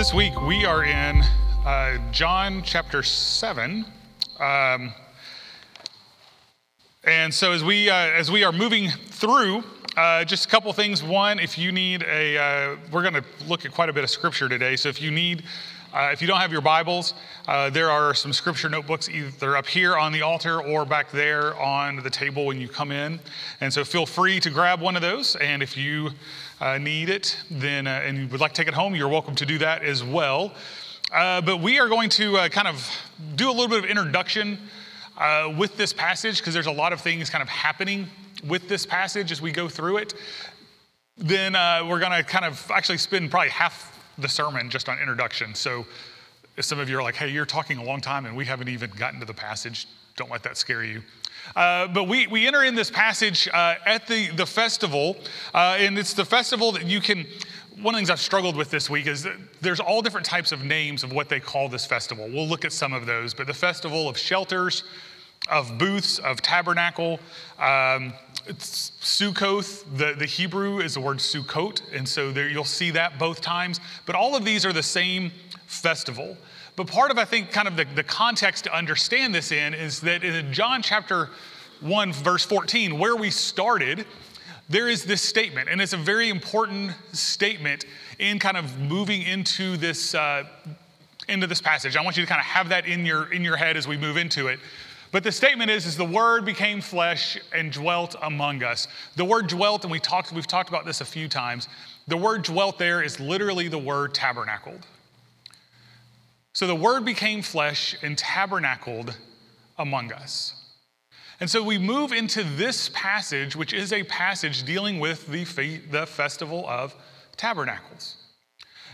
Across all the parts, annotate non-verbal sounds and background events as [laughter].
this week we are in uh, John chapter 7. Um, and so as we, uh, as we are moving through, uh, just a couple things. One, if you need a, uh, we're going to look at quite a bit of scripture today. So if you need, uh, if you don't have your Bibles, uh, there are some scripture notebooks either up here on the altar or back there on the table when you come in. And so feel free to grab one of those. And if you uh, need it, then uh, and you would like to take it home, you're welcome to do that as well. Uh, but we are going to uh, kind of do a little bit of introduction uh, with this passage because there's a lot of things kind of happening with this passage as we go through it. Then uh, we're going to kind of actually spend probably half the sermon just on introduction. So if some of you are like, hey, you're talking a long time and we haven't even gotten to the passage, don't let that scare you. Uh, but we, we enter in this passage uh, at the, the festival, uh, and it's the festival that you can. One of the things I've struggled with this week is there's all different types of names of what they call this festival. We'll look at some of those, but the festival of shelters, of booths, of tabernacle. Um, Sukkoth, the, the Hebrew is the word Sukkot, and so there, you'll see that both times. But all of these are the same festival. But part of, I think, kind of the, the context to understand this in is that in John chapter 1, verse 14, where we started, there is this statement, and it's a very important statement in kind of moving into this, uh, into this passage. I want you to kind of have that in your, in your head as we move into it. But the statement is, is the word became flesh and dwelt among us. The word dwelt, and we talked, we've talked about this a few times. The word dwelt there is literally the word tabernacled. So the word became flesh and tabernacled among us. And so we move into this passage, which is a passage dealing with the, fe- the festival of tabernacles.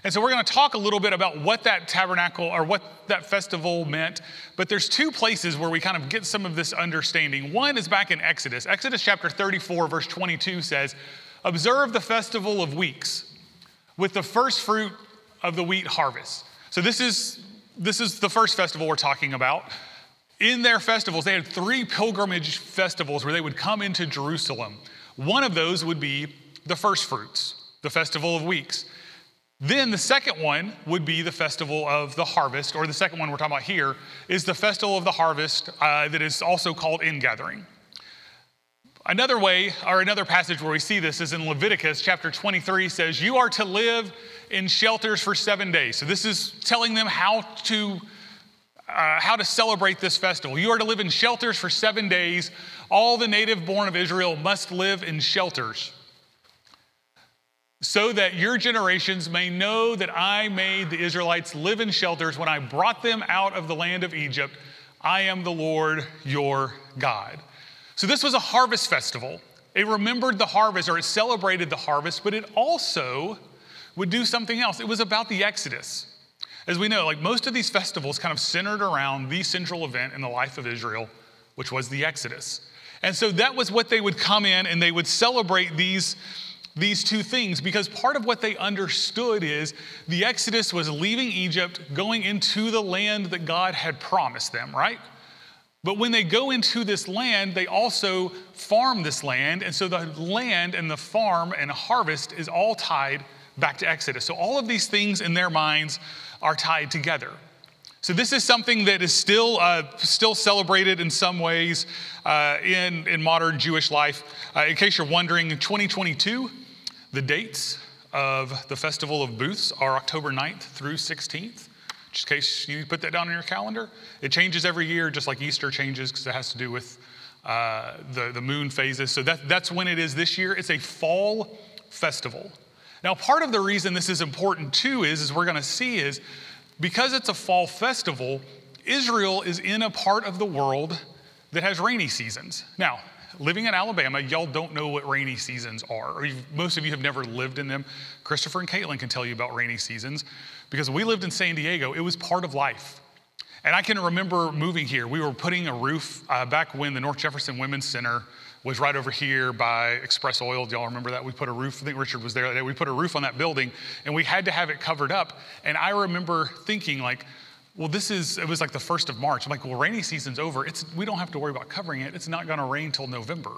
And so we're going to talk a little bit about what that tabernacle or what that festival meant. But there's two places where we kind of get some of this understanding. One is back in Exodus. Exodus chapter 34, verse 22 says, Observe the festival of weeks with the first fruit of the wheat harvest. So this is this is the first festival we're talking about. In their festivals, they had three pilgrimage festivals where they would come into Jerusalem. One of those would be the first fruits, the festival of weeks. Then the second one would be the festival of the harvest, or the second one we're talking about here is the festival of the harvest uh, that is also called ingathering. Another way, or another passage where we see this is in Leviticus chapter 23 says, You are to live in shelters for seven days. So this is telling them how to. Uh, how to celebrate this festival. You are to live in shelters for seven days. All the native born of Israel must live in shelters, so that your generations may know that I made the Israelites live in shelters when I brought them out of the land of Egypt. I am the Lord your God. So, this was a harvest festival. It remembered the harvest or it celebrated the harvest, but it also would do something else. It was about the Exodus. As we know, like most of these festivals kind of centered around the central event in the life of Israel, which was the Exodus. And so that was what they would come in and they would celebrate these, these two things because part of what they understood is the Exodus was leaving Egypt, going into the land that God had promised them, right? But when they go into this land, they also farm this land. And so the land and the farm and harvest is all tied back to Exodus. So all of these things in their minds are tied together. So this is something that is still, uh, still celebrated in some ways uh, in, in modern Jewish life. Uh, in case you're wondering, in 2022, the dates of the Festival of Booths are October 9th through 16th. Just in case you put that down on your calendar. It changes every year, just like Easter changes, because it has to do with uh, the, the moon phases. So that, that's when it is this year. It's a fall festival. Now, part of the reason this is important too is, as we're going to see, is because it's a fall festival, Israel is in a part of the world that has rainy seasons. Now, living in Alabama, y'all don't know what rainy seasons are, or most of you have never lived in them. Christopher and Caitlin can tell you about rainy seasons because we lived in San Diego, it was part of life. And I can remember moving here. We were putting a roof uh, back when the North Jefferson Women's Center was right over here by Express Oil. Do y'all remember that? We put a roof, I think Richard was there that day. We put a roof on that building and we had to have it covered up. And I remember thinking, like, well, this is, it was like the first of March. I'm like, well, rainy season's over. It's, we don't have to worry about covering it. It's not going to rain till November.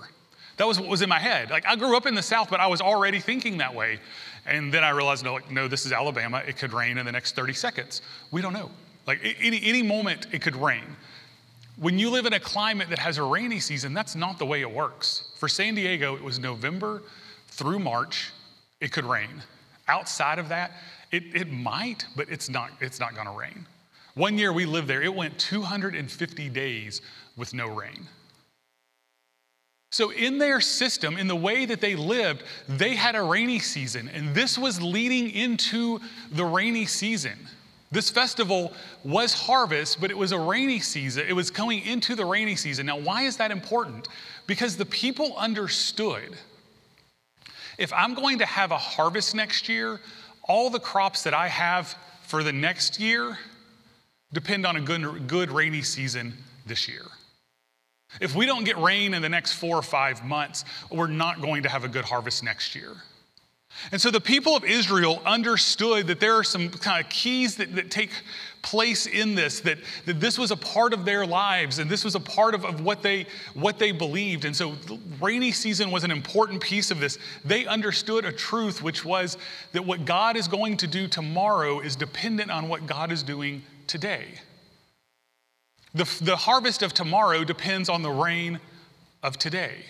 That was what was in my head. Like I grew up in the South, but I was already thinking that way. And then I realized, no, like, no, this is Alabama. It could rain in the next 30 seconds. We don't know. Like any, any moment, it could rain. When you live in a climate that has a rainy season, that's not the way it works. For San Diego, it was November through March, it could rain. Outside of that, it, it might, but it's not, it's not gonna rain. One year we lived there, it went 250 days with no rain. So, in their system, in the way that they lived, they had a rainy season, and this was leading into the rainy season. This festival was harvest, but it was a rainy season. It was coming into the rainy season. Now, why is that important? Because the people understood if I'm going to have a harvest next year, all the crops that I have for the next year depend on a good, good rainy season this year. If we don't get rain in the next four or five months, we're not going to have a good harvest next year. And so the people of Israel understood that there are some kind of keys that, that take place in this, that, that this was a part of their lives and this was a part of, of what, they, what they believed. And so rainy season was an important piece of this. They understood a truth, which was that what God is going to do tomorrow is dependent on what God is doing today. The, the harvest of tomorrow depends on the rain of today.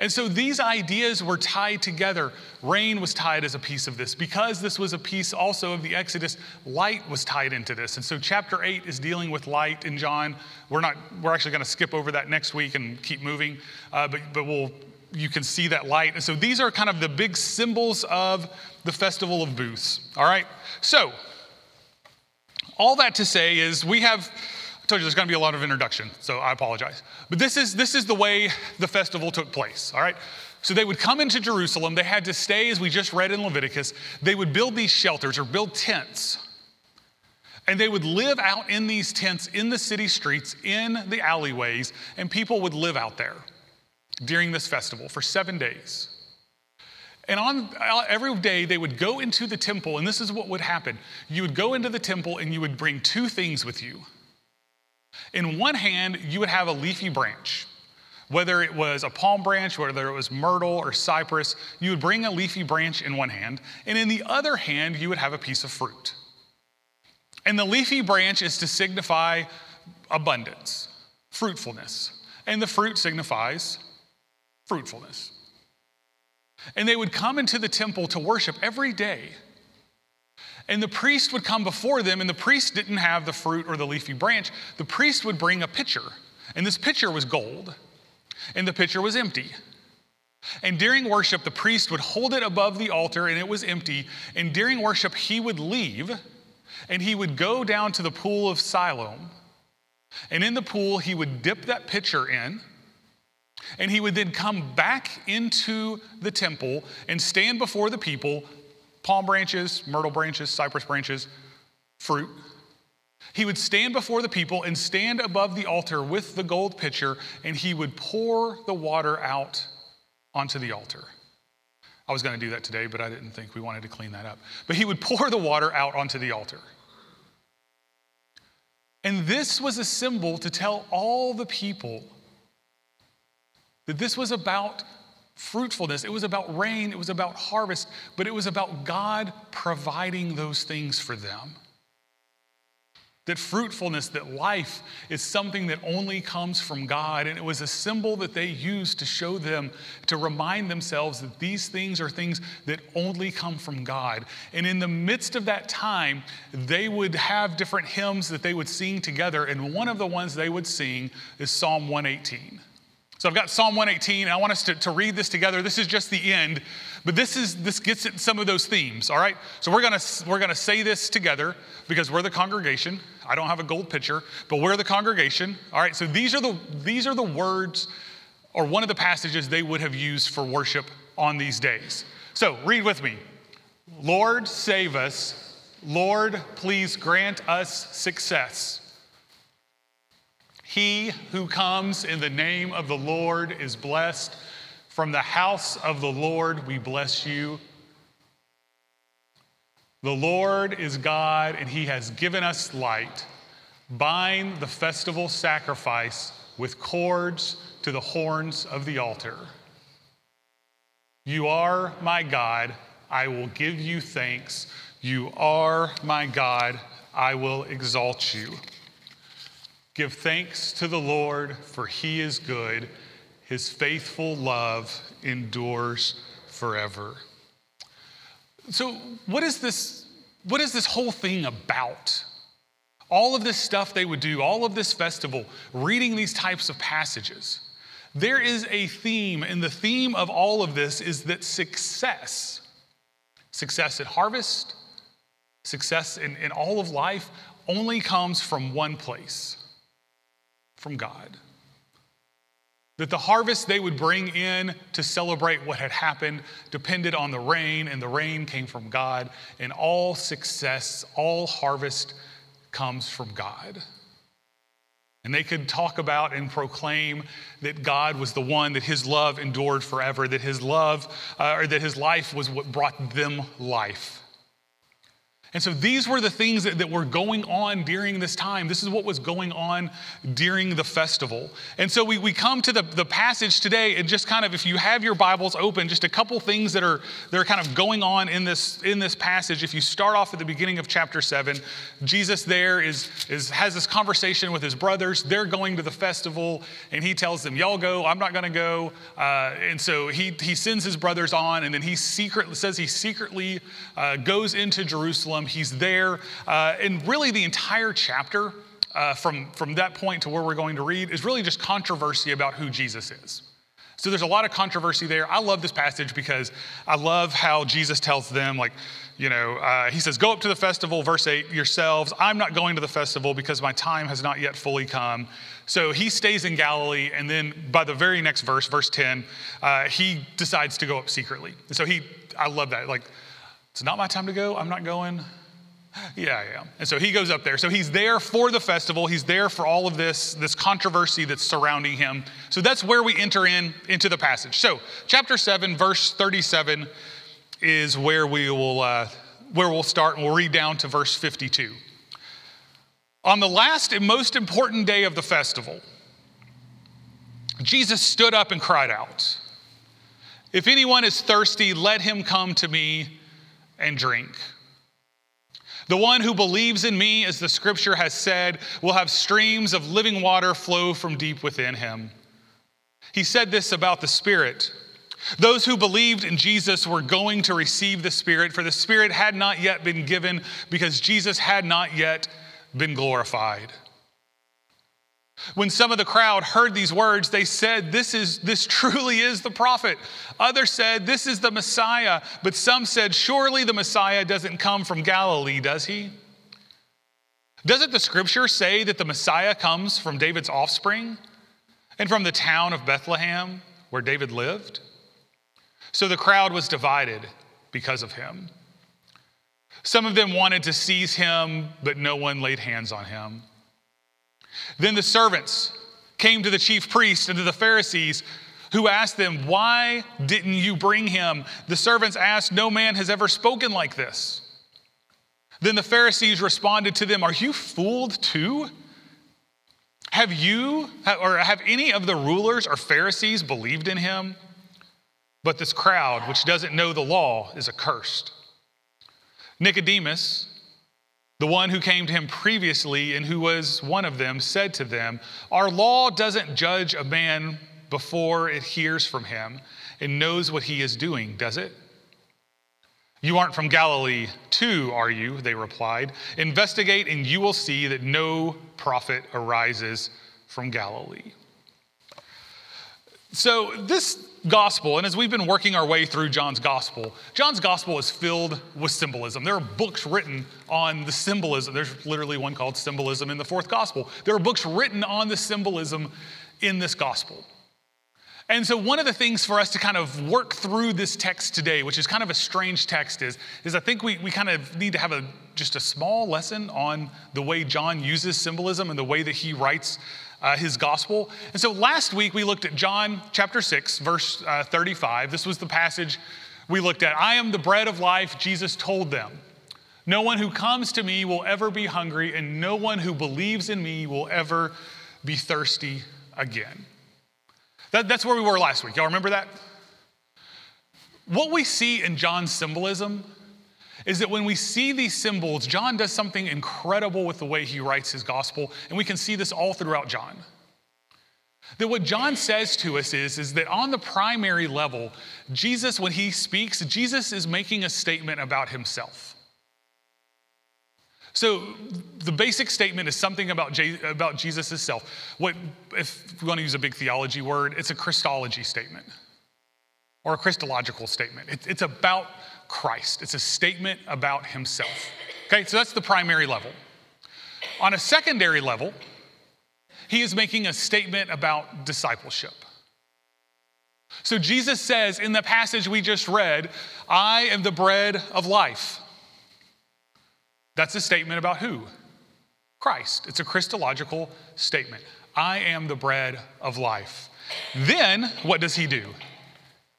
And so these ideas were tied together. Rain was tied as a piece of this. Because this was a piece also of the Exodus, light was tied into this. And so chapter 8 is dealing with light in John. We're not we're actually going to skip over that next week and keep moving. Uh, but but we'll you can see that light. And so these are kind of the big symbols of the festival of booths. All right? So all that to say is we have I told you there's going to be a lot of introduction, so I apologize. But this is, this is the way the festival took place, all right? So they would come into Jerusalem. They had to stay, as we just read in Leviticus. They would build these shelters or build tents. And they would live out in these tents in the city streets, in the alleyways, and people would live out there during this festival for seven days. And on uh, every day, they would go into the temple, and this is what would happen. You would go into the temple and you would bring two things with you. In one hand, you would have a leafy branch. Whether it was a palm branch, whether it was myrtle or cypress, you would bring a leafy branch in one hand, and in the other hand, you would have a piece of fruit. And the leafy branch is to signify abundance, fruitfulness, and the fruit signifies fruitfulness. And they would come into the temple to worship every day. And the priest would come before them, and the priest didn't have the fruit or the leafy branch. The priest would bring a pitcher, and this pitcher was gold, and the pitcher was empty. And during worship, the priest would hold it above the altar, and it was empty. And during worship, he would leave, and he would go down to the pool of Siloam. And in the pool, he would dip that pitcher in. And he would then come back into the temple and stand before the people palm branches, myrtle branches, cypress branches, fruit. He would stand before the people and stand above the altar with the gold pitcher, and he would pour the water out onto the altar. I was going to do that today, but I didn't think we wanted to clean that up. But he would [laughs] pour the water out onto the altar. And this was a symbol to tell all the people that this was about fruitfulness, it was about rain, it was about harvest, but it was about God providing those things for them. That fruitfulness, that life is something that only comes from God. And it was a symbol that they used to show them, to remind themselves that these things are things that only come from God. And in the midst of that time, they would have different hymns that they would sing together. And one of the ones they would sing is Psalm 118. So I've got Psalm 118, and I want us to, to read this together. This is just the end, but this is this gets at some of those themes, all right? So we're gonna we're gonna say this together because we're the congregation. I don't have a gold pitcher, but we're the congregation. All right, so these are the these are the words or one of the passages they would have used for worship on these days. So read with me. Lord, save us. Lord, please grant us success. He who comes in the name of the Lord is blessed. From the house of the Lord, we bless you. The Lord is God, and He has given us light. Bind the festival sacrifice with cords to the horns of the altar. You are my God, I will give you thanks. You are my God, I will exalt you. Give thanks to the Lord, for he is good. His faithful love endures forever. So, what is this? What is this whole thing about? All of this stuff they would do, all of this festival, reading these types of passages. There is a theme, and the theme of all of this is that success, success at harvest, success in, in all of life, only comes from one place from God. That the harvest they would bring in to celebrate what had happened depended on the rain, and the rain came from God, and all success, all harvest comes from God. And they could talk about and proclaim that God was the one, that his love endured forever, that his love, uh, or that his life was what brought them life. And so these were the things that, that, were going on during this time. This is what was going on during the festival. And so we, we come to the, the passage today, and just kind of, if you have your Bibles open, just a couple things that are, that are kind of going on in this, in this passage. If you start off at the beginning of chapter 7, Jesus there is, is, has this conversation with his brothers. They're going to the festival, and he tells them, Y'all go, I'm not going to go. Uh, and so he, he sends his brothers on, and then he secretly says he secretly uh, goes into Jerusalem Jerusalem. He's there. Uh, and really, the entire chapter uh, from, from that point to where we're going to read is really just controversy about who Jesus is. So there's a lot of controversy there. I love this passage because I love how Jesus tells them, like, you know, uh, he says, Go up to the festival, verse 8, yourselves. I'm not going to the festival because my time has not yet fully come. So he stays in Galilee, and then by the very next verse, verse 10, uh, he decides to go up secretly. So he, I love that. Like, it's not my time to go. I'm not going. Yeah, am. And so he goes up there. So he's there for the festival. He's there for all of this, this controversy that's surrounding him. So that's where we enter in into the passage. So chapter 7, verse 37 is where we will uh, where we'll start, and we'll read down to verse 52. On the last and most important day of the festival, Jesus stood up and cried out, If anyone is thirsty, let him come to me and drink. The one who believes in me, as the scripture has said, will have streams of living water flow from deep within him. He said this about the Spirit. Those who believed in Jesus were going to receive the Spirit, for the Spirit had not yet been given because Jesus had not yet been glorified. When some of the crowd heard these words, they said, This is this truly is the prophet. Others said, This is the Messiah. But some said, Surely the Messiah doesn't come from Galilee, does he? Doesn't the scripture say that the Messiah comes from David's offspring and from the town of Bethlehem where David lived? So the crowd was divided because of him. Some of them wanted to seize him, but no one laid hands on him. Then the servants came to the chief priests and to the Pharisees, who asked them, Why didn't you bring him? The servants asked, No man has ever spoken like this. Then the Pharisees responded to them, Are you fooled too? Have you, or have any of the rulers or Pharisees believed in him? But this crowd, which doesn't know the law, is accursed. Nicodemus, the one who came to him previously and who was one of them said to them, Our law doesn't judge a man before it hears from him and knows what he is doing, does it? You aren't from Galilee, too, are you? They replied. Investigate, and you will see that no prophet arises from Galilee. So, this gospel, and as we've been working our way through John's gospel, John's gospel is filled with symbolism. There are books written on the symbolism. There's literally one called Symbolism in the fourth gospel. There are books written on the symbolism in this gospel. And so, one of the things for us to kind of work through this text today, which is kind of a strange text, is, is I think we, we kind of need to have a, just a small lesson on the way John uses symbolism and the way that he writes uh, his gospel. And so last week we looked at John chapter 6, verse uh, 35. This was the passage we looked at. I am the bread of life, Jesus told them. No one who comes to me will ever be hungry, and no one who believes in me will ever be thirsty again. That, that's where we were last week. Y'all remember that? What we see in John's symbolism is that when we see these symbols, John does something incredible with the way he writes his gospel, and we can see this all throughout John. That what John says to us is, is that on the primary level, Jesus, when he speaks, Jesus is making a statement about himself. So the basic statement is something about, about Jesus himself. What, if we want to use a big theology word, it's a Christology statement or a Christological statement. It, it's about Christ, it's a statement about himself. Okay, so that's the primary level. On a secondary level, he is making a statement about discipleship. So Jesus says in the passage we just read, I am the bread of life. That's a statement about who? Christ. It's a Christological statement. I am the bread of life. Then what does he do?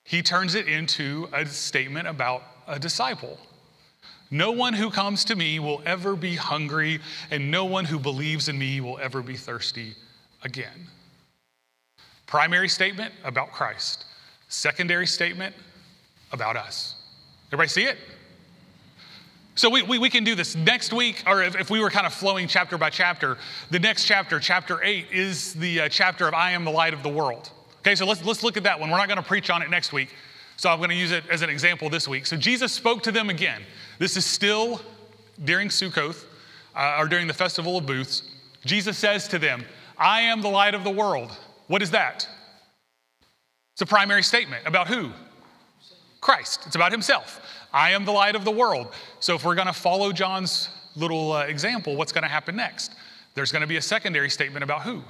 He turns it into a statement about a disciple. No one who comes to me will ever be hungry, and no one who believes in me will ever be thirsty again. Primary statement about Christ, secondary statement about us. Everybody see it? So we, we, we, can do this next week, or if, if, we were kind of flowing chapter by chapter, the next chapter, chapter eight, is the uh, chapter of I am the light of the world. Okay, so let's, let's look at that one. We're not going to preach on it next week. So I'm going to use it as an example this week. So Jesus spoke to them again. This is still during Sukkoth, uh, or during the Festival of Booths. Jesus says to them, I am the light of the world. What is that? It's a primary statement about who? Christ. It's about himself. I am the light of the world. So if we're going to follow John's little uh, example, what's going to happen next? There's going to be a secondary statement about who?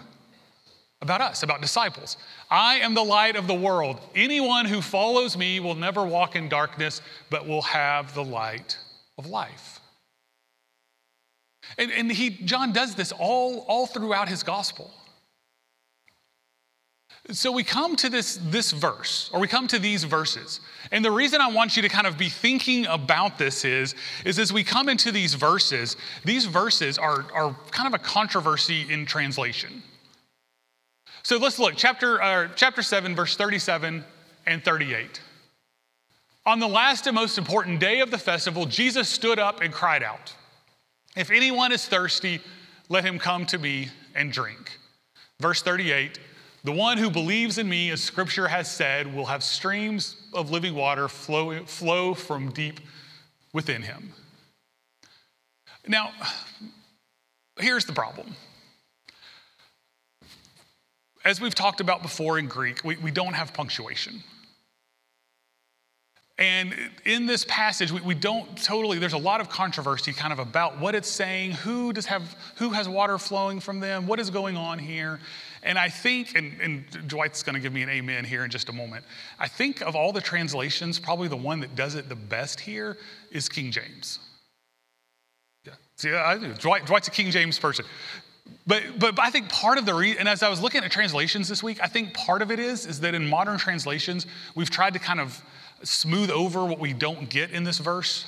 About us, about disciples. I am the light of the world. Anyone who follows me will never walk in darkness, but will have the light of life. And, and he, John does this all, all throughout his gospel. So we come to this, this verse, or we come to these verses. And the reason I want you to kind of be thinking about this is, is as we come into these verses, these verses are, are kind of a controversy in translation. So let's look, chapter, uh, chapter 7, verse 37 and 38. On the last and most important day of the festival, Jesus stood up and cried out, If anyone is thirsty, let him come to me and drink. Verse 38 The one who believes in me, as scripture has said, will have streams of living water flow, flow from deep within him. Now, here's the problem as we've talked about before in Greek, we, we don't have punctuation. And in this passage, we, we, don't totally, there's a lot of controversy kind of about what it's saying, who does have, who has water flowing from them, what is going on here. And I think, and, and Dwight's gonna give me an amen here in just a moment. I think of all the translations, probably the one that does it the best here is King James. Yeah. See, I, Dwight, Dwight's a King James person. But, but, I think part of the reason, and as I was looking at translations this week, I think part of it is, is that in modern translations, we've tried to kind of smooth over what we don't get in this verse,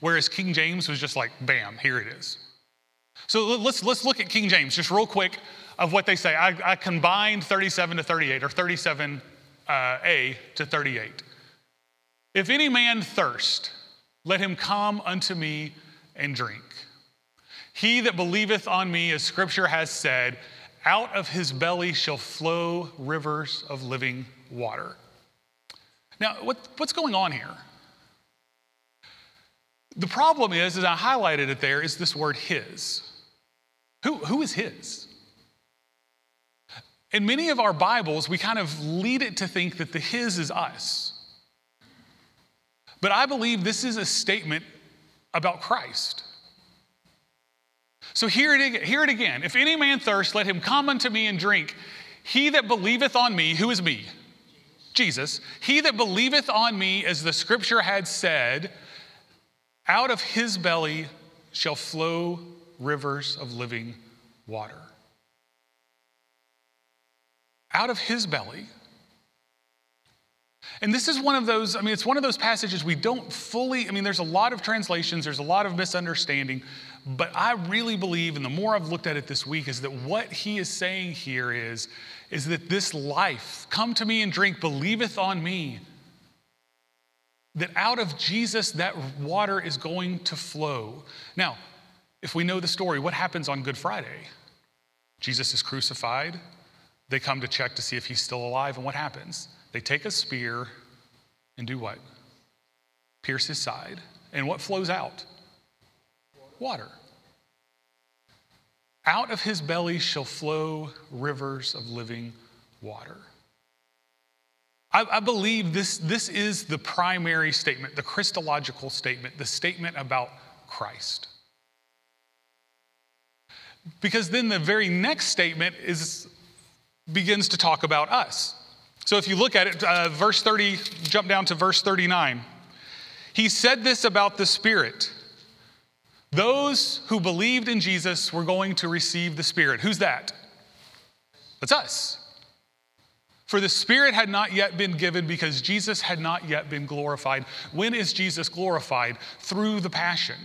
whereas King James was just like, bam, here it is. So let's, let's look at King James just real quick of what they say. I, I combined 37 to 38, or 37a uh, to 38. If any man thirst, let him come unto me and drink. He that believeth on me, as scripture has said, out of his belly shall flow rivers of living water. Now, what, what's going on here? The problem is, as I highlighted it there, is this word his. Who, who is his? In many of our Bibles, we kind of lead it to think that the his is us. But I believe this is a statement about Christ. So hear it, hear it again. If any man thirst, let him come unto me and drink. He that believeth on me, who is me? Jesus. He that believeth on me, as the scripture had said, out of his belly shall flow rivers of living water. Out of his belly. And this is one of those, I mean, it's one of those passages we don't fully, I mean, there's a lot of translations, there's a lot of misunderstanding, but I really believe, and the more I've looked at it this week, is that what he is saying here is, is that this life, come to me and drink, believeth on me, that out of Jesus that water is going to flow. Now, if we know the story, what happens on Good Friday? Jesus is crucified. They come to check to see if he's still alive, and what happens? They take a spear and do what? Pierce his side. And what flows out? Water. Out of his belly shall flow rivers of living water. I, I, believe this, this is the primary statement, the Christological statement, the statement about Christ. Because then the very next statement is, begins to talk about us. So if you look at it, uh, verse 30, jump down to verse 39. He said this about the Spirit. Those who believed in Jesus were going to receive the Spirit. Who's that? That's us. For the Spirit had not yet been given because Jesus had not yet been glorified. When is Jesus glorified? Through the Passion.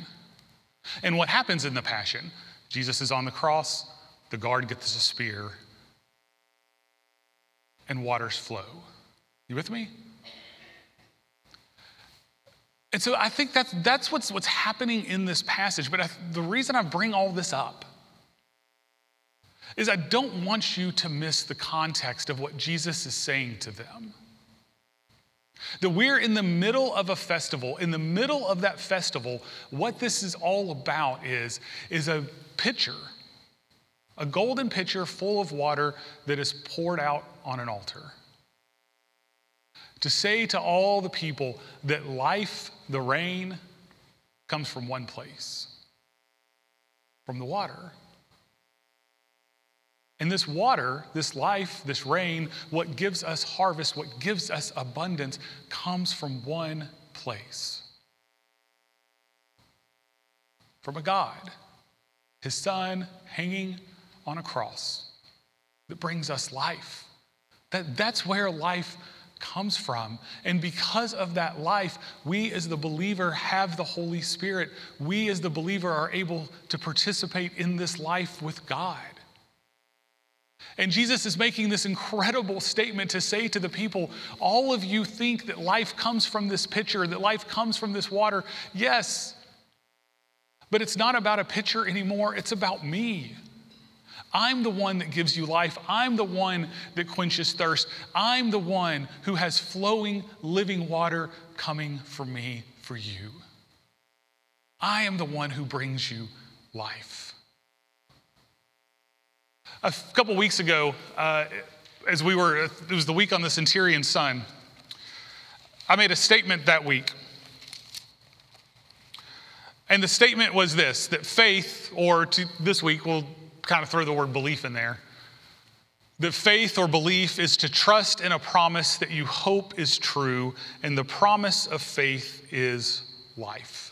And what happens in the Passion? Jesus is on the cross, the guard gets a spear, and waters flow. You with me? And so I think that's, that's what's, what's happening in this passage. But I, the reason I bring all this up is I don't want you to miss the context of what Jesus is saying to them. That we're in the middle of a festival. In the middle of that festival, what this is all about is, is a pitcher, a golden pitcher full of water that is poured out on an altar. To say to all the people that life, the rain, comes from one place from the water. And this water, this life, this rain, what gives us harvest, what gives us abundance, comes from one place from a God, his son hanging on a cross that brings us life. That, that's where life comes from. And because of that life, we as the believer have the Holy Spirit. We as the believer are able to participate in this life with God. And Jesus is making this incredible statement to say to the people, all of you think that life comes from this pitcher, that life comes from this water. Yes, but it's not about a pitcher anymore, it's about me. I'm the one that gives you life. I'm the one that quenches thirst. I'm the one who has flowing, living water coming from me for you. I am the one who brings you life. A couple weeks ago, uh, as we were, it was the week on the Centurion son, I made a statement that week. And the statement was this that faith, or to, this week, we'll kind of throw the word belief in there, that faith or belief is to trust in a promise that you hope is true, and the promise of faith is life.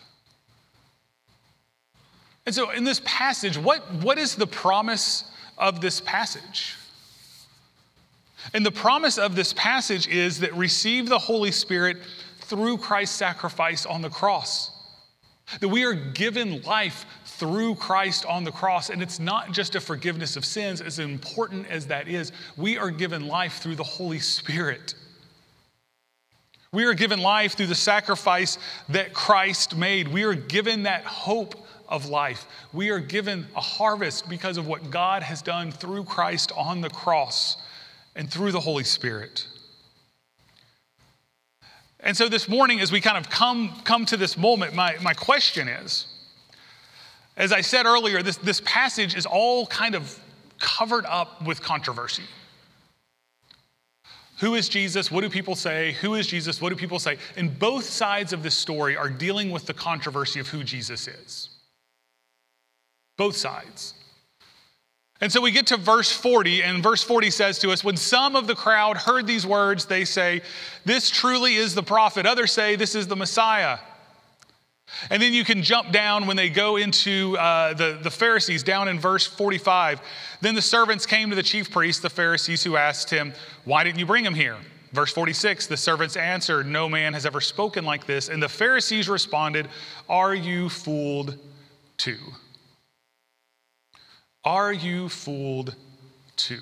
And so, in this passage, what, what is the promise of this passage. And the promise of this passage is that receive the Holy Spirit through Christ's sacrifice on the cross. That we are given life through Christ on the cross. And it's not just a forgiveness of sins, as important as that is, we are given life through the Holy Spirit. We are given life through the sacrifice that Christ made. We are given that hope of life. We are given a harvest because of what God has done through Christ on the cross and through the Holy Spirit. And so this morning, as we kind of come, come to this moment, my, my question is as I said earlier, this, this passage is all kind of covered up with controversy. Who is Jesus? What do people say? Who is Jesus? What do people say? And both sides of this story are dealing with the controversy of who Jesus is. Both sides. And so we get to verse 40, and verse 40 says to us When some of the crowd heard these words, they say, This truly is the prophet. Others say, This is the Messiah. And then you can jump down when they go into uh, the, the Pharisees, down in verse 45. Then the servants came to the chief priests, the Pharisees, who asked him, Why didn't you bring him here? Verse 46 The servants answered, No man has ever spoken like this. And the Pharisees responded, Are you fooled too? Are you fooled too?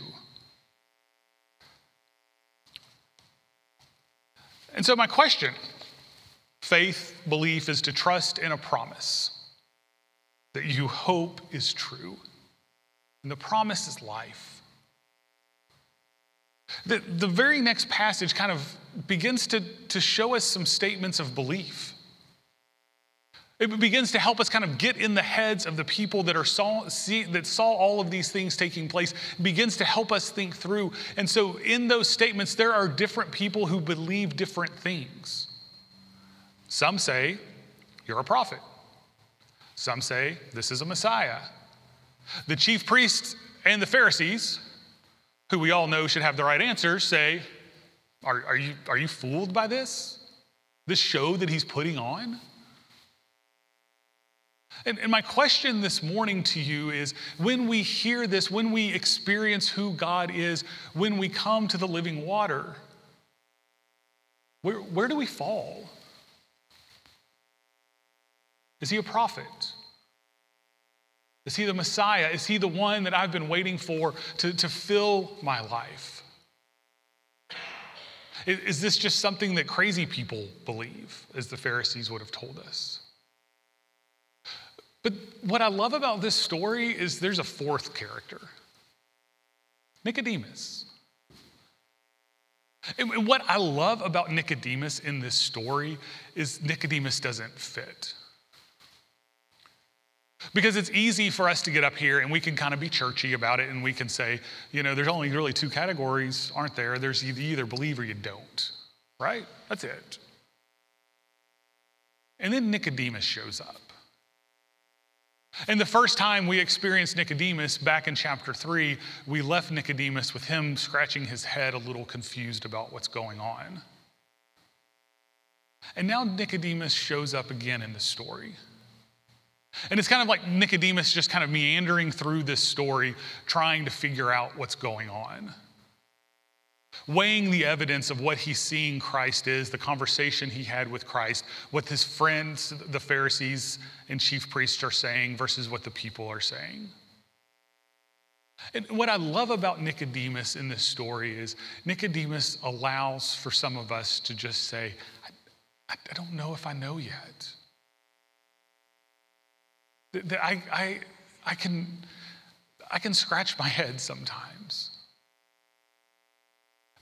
And so, my question faith, belief is to trust in a promise that you hope is true. And the promise is life. The, the very next passage kind of begins to, to show us some statements of belief. It begins to help us kind of get in the heads of the people that, are saw, see, that saw all of these things taking place. It begins to help us think through. And so, in those statements, there are different people who believe different things. Some say, You're a prophet. Some say, This is a Messiah. The chief priests and the Pharisees, who we all know should have the right answers, say, Are, are, you, are you fooled by this? This show that he's putting on? And, and, my question this morning to you is when we hear this, when we experience who God is, when we come to the living water, where, where do we fall? Is he a prophet? Is he the Messiah? Is he the one that I've been waiting for to, to fill my life? Is, is this just something that crazy people believe, as the Pharisees would have told us? But what I love about this story is there's a fourth character Nicodemus. And what I love about Nicodemus in this story is Nicodemus doesn't fit. Because it's easy for us to get up here and we can kind of be churchy about it and we can say, you know, there's only really two categories, aren't there? There's you either believe or you don't, right? That's it. And then Nicodemus shows up. And the first time we experienced Nicodemus back in chapter three, we left Nicodemus with him scratching his head a little confused about what's going on. And now Nicodemus shows up again in the story. And it's kind of like Nicodemus just kind of meandering through this story, trying to figure out what's going on weighing the evidence of what he's seeing Christ is, the conversation he had with Christ, what his friends, the Pharisees and chief priests, are saying versus what the people are saying. And what I love about Nicodemus in this story is Nicodemus allows for some of us to just say, I, I don't know if I know yet. That I, I, I, can, I can scratch my head sometimes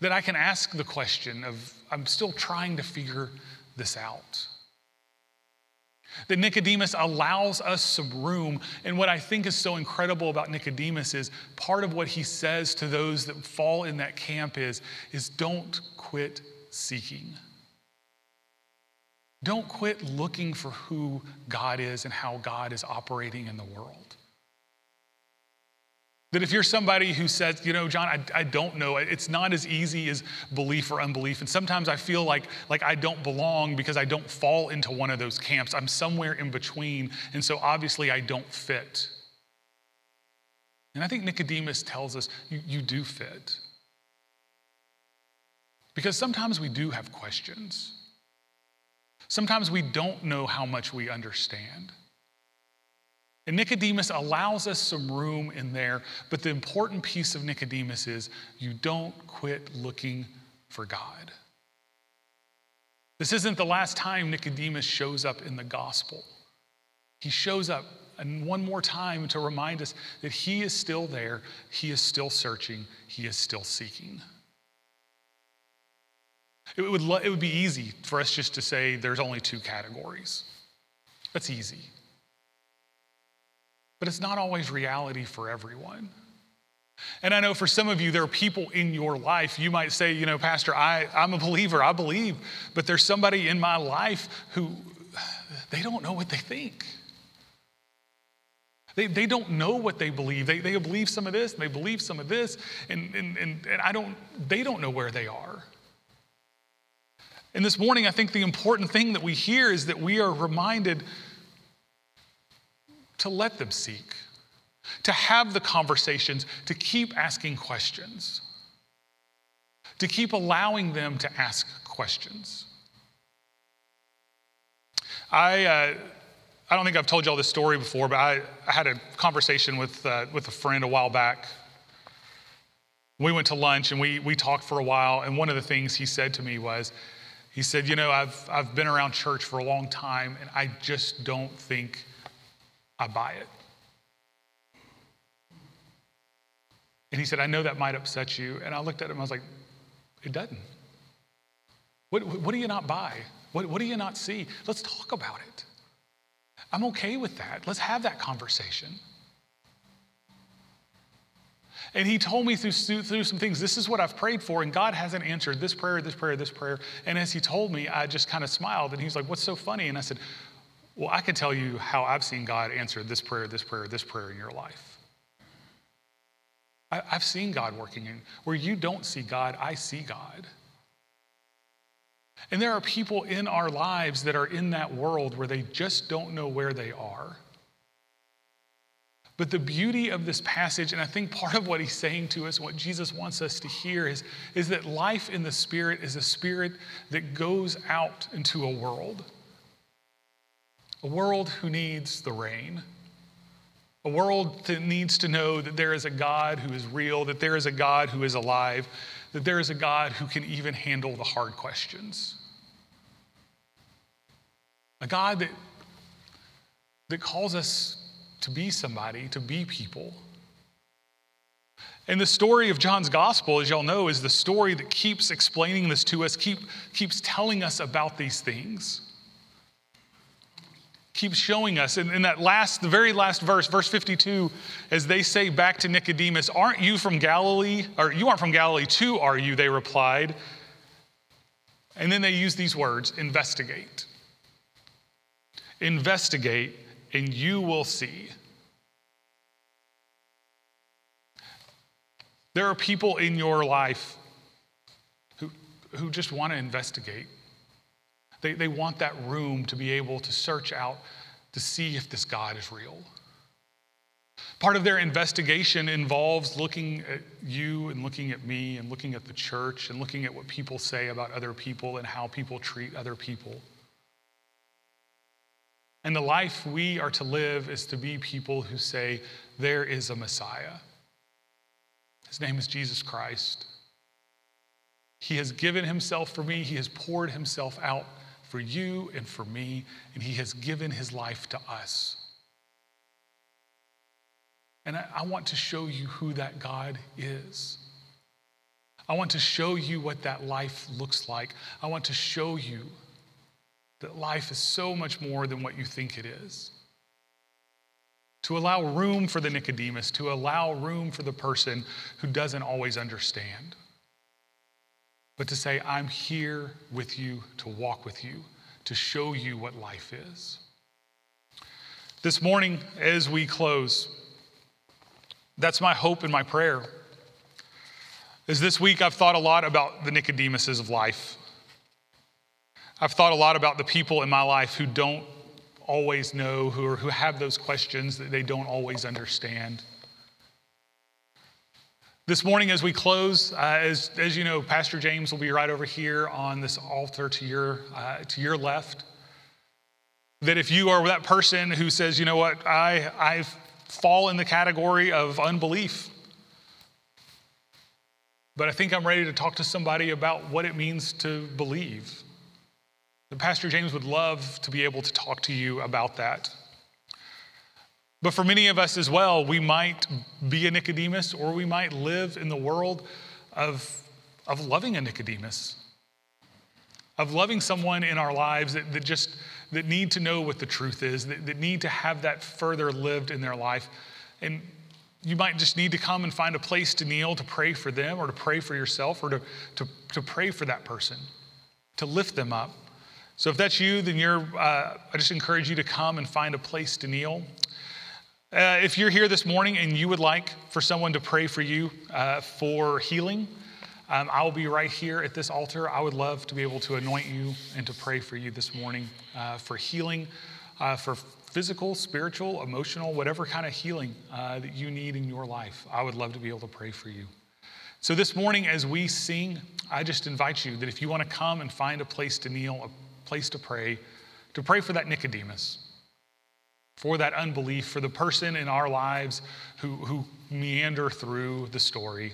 that I can ask the question of, I'm still trying to figure this out. That Nicodemus allows us some room. And what I think is so incredible about Nicodemus is part of what he says to those that fall in that camp is, is don't quit seeking. Don't quit looking for who God is and how God is operating in the world. That if you're somebody who says, you know, John, I, I don't know, it's not as easy as belief or unbelief. And sometimes I feel like, like I don't belong because I don't fall into one of those camps. I'm somewhere in between. And so obviously I don't fit. And I think Nicodemus tells us you, you do fit. Because sometimes we do have questions. Sometimes we don't know how much we understand. And Nicodemus allows us some room in there, but the important piece of Nicodemus is you don't quit looking for God. This isn't the last time Nicodemus shows up in the gospel. He shows up and one more time to remind us that he is still there, he is still searching, he is still seeking. It would, it would be easy for us just to say there's only two categories. That's easy. But it's not always reality for everyone. And I know for some of you, there are people in your life, you might say, you know, Pastor, I, I'm a believer, I believe, but there's somebody in my life who they don't know what they think. They, they don't know what they believe. They, they believe some of this, and they believe some of this, and, and, and, and I don't, they don't know where they are. And this morning, I think the important thing that we hear is that we are reminded to let them seek, to have the conversations, to keep asking questions, to keep allowing them to ask questions. I, uh, I don't think I've told y'all this story before, but I, I had a conversation with, uh, with a friend a while back. We went to lunch and we, we talked for a while, and one of the things he said to me was, He said, You know, I've, I've been around church for a long time, and I just don't think I buy it. And he said, I know that might upset you. And I looked at him, I was like, It doesn't. What, what do you not buy? What, what do you not see? Let's talk about it. I'm okay with that. Let's have that conversation. And he told me through, through some things, this is what I've prayed for, and God hasn't answered this prayer, this prayer, this prayer. And as he told me, I just kind of smiled, and he's like, What's so funny? And I said, Well, I can tell you how I've seen God answer this prayer, this prayer, this prayer in your life. I, have seen God working in where you don't see God, I see God. And there are people in our lives that are in that world where they just don't know where they are. But the beauty of this passage, and I think part of what he's saying to us, what Jesus wants us to hear, is, is that life in the Spirit is a spirit that goes out into a world. A world who needs the rain. A world that needs to know that there is a God who is real, that there is a God who is alive, that there is a God who can even handle the hard questions. A God that, that calls us to be somebody, to be people. And the story of John's gospel, as y'all know, is the story that keeps explaining this to us, keep, keeps telling us about these things. Keeps showing us. And in that last, the very last verse, verse 52, as they say back to Nicodemus, Aren't you from Galilee? Or you aren't from Galilee too, are you? They replied. And then they use these words investigate. Investigate and you will see. There are people in your life who, who just want to investigate. They, they want that room to be able to search out to see if this God is real. Part of their investigation involves looking at you and looking at me and looking at the church and looking at what people say about other people and how people treat other people. And the life we are to live is to be people who say, There is a Messiah. His name is Jesus Christ. He has given himself for me, he has poured himself out for you and for me, and he has given his life to us. And I, I want to show you who that God is. I want to show you what that life looks like. I want to show you that life is so much more than what you think it is. To allow room for the Nicodemus, to allow room for the person who doesn't always understand. But to say, I'm here with you, to walk with you, to show you what life is. This morning, as we close, that's my hope and my prayer. Is this week I've thought a lot about the Nicodemuses of life. I've thought a lot about the people in my life who don't always know, who, are, who have those questions that they don't always understand. This morning, as we close, uh, as, as you know, Pastor James will be right over here on this altar to your, uh, to your left. That if you are that person who says, you know what, I, I fall in the category of unbelief, but I think I'm ready to talk to somebody about what it means to believe. Pastor James would love to be able to talk to you about that. But for many of us as well, we might be a Nicodemus or we might live in the world of, of loving a Nicodemus, of loving someone in our lives that, that just that need to know what the truth is, that, that need to have that further lived in their life. And you might just need to come and find a place to kneel to pray for them or to pray for yourself or to, to, to pray for that person, to lift them up. So if that's you, then you're, uh, I just encourage you to come and find a place to kneel. Uh, if you're here this morning and you would like for someone to pray for you uh, for healing, um, I will be right here at this altar. I would love to be able to anoint you and to pray for you this morning uh, for healing, uh, for physical, spiritual, emotional, whatever kind of healing uh, that you need in your life. I would love to be able to pray for you. So this morning, as we sing, I just invite you that if you want to come and find a place to kneel, place to pray, to pray for that Nicodemus, for that unbelief, for the person in our lives who, who meander through the story,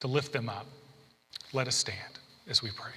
to lift them up. Let us stand as we pray.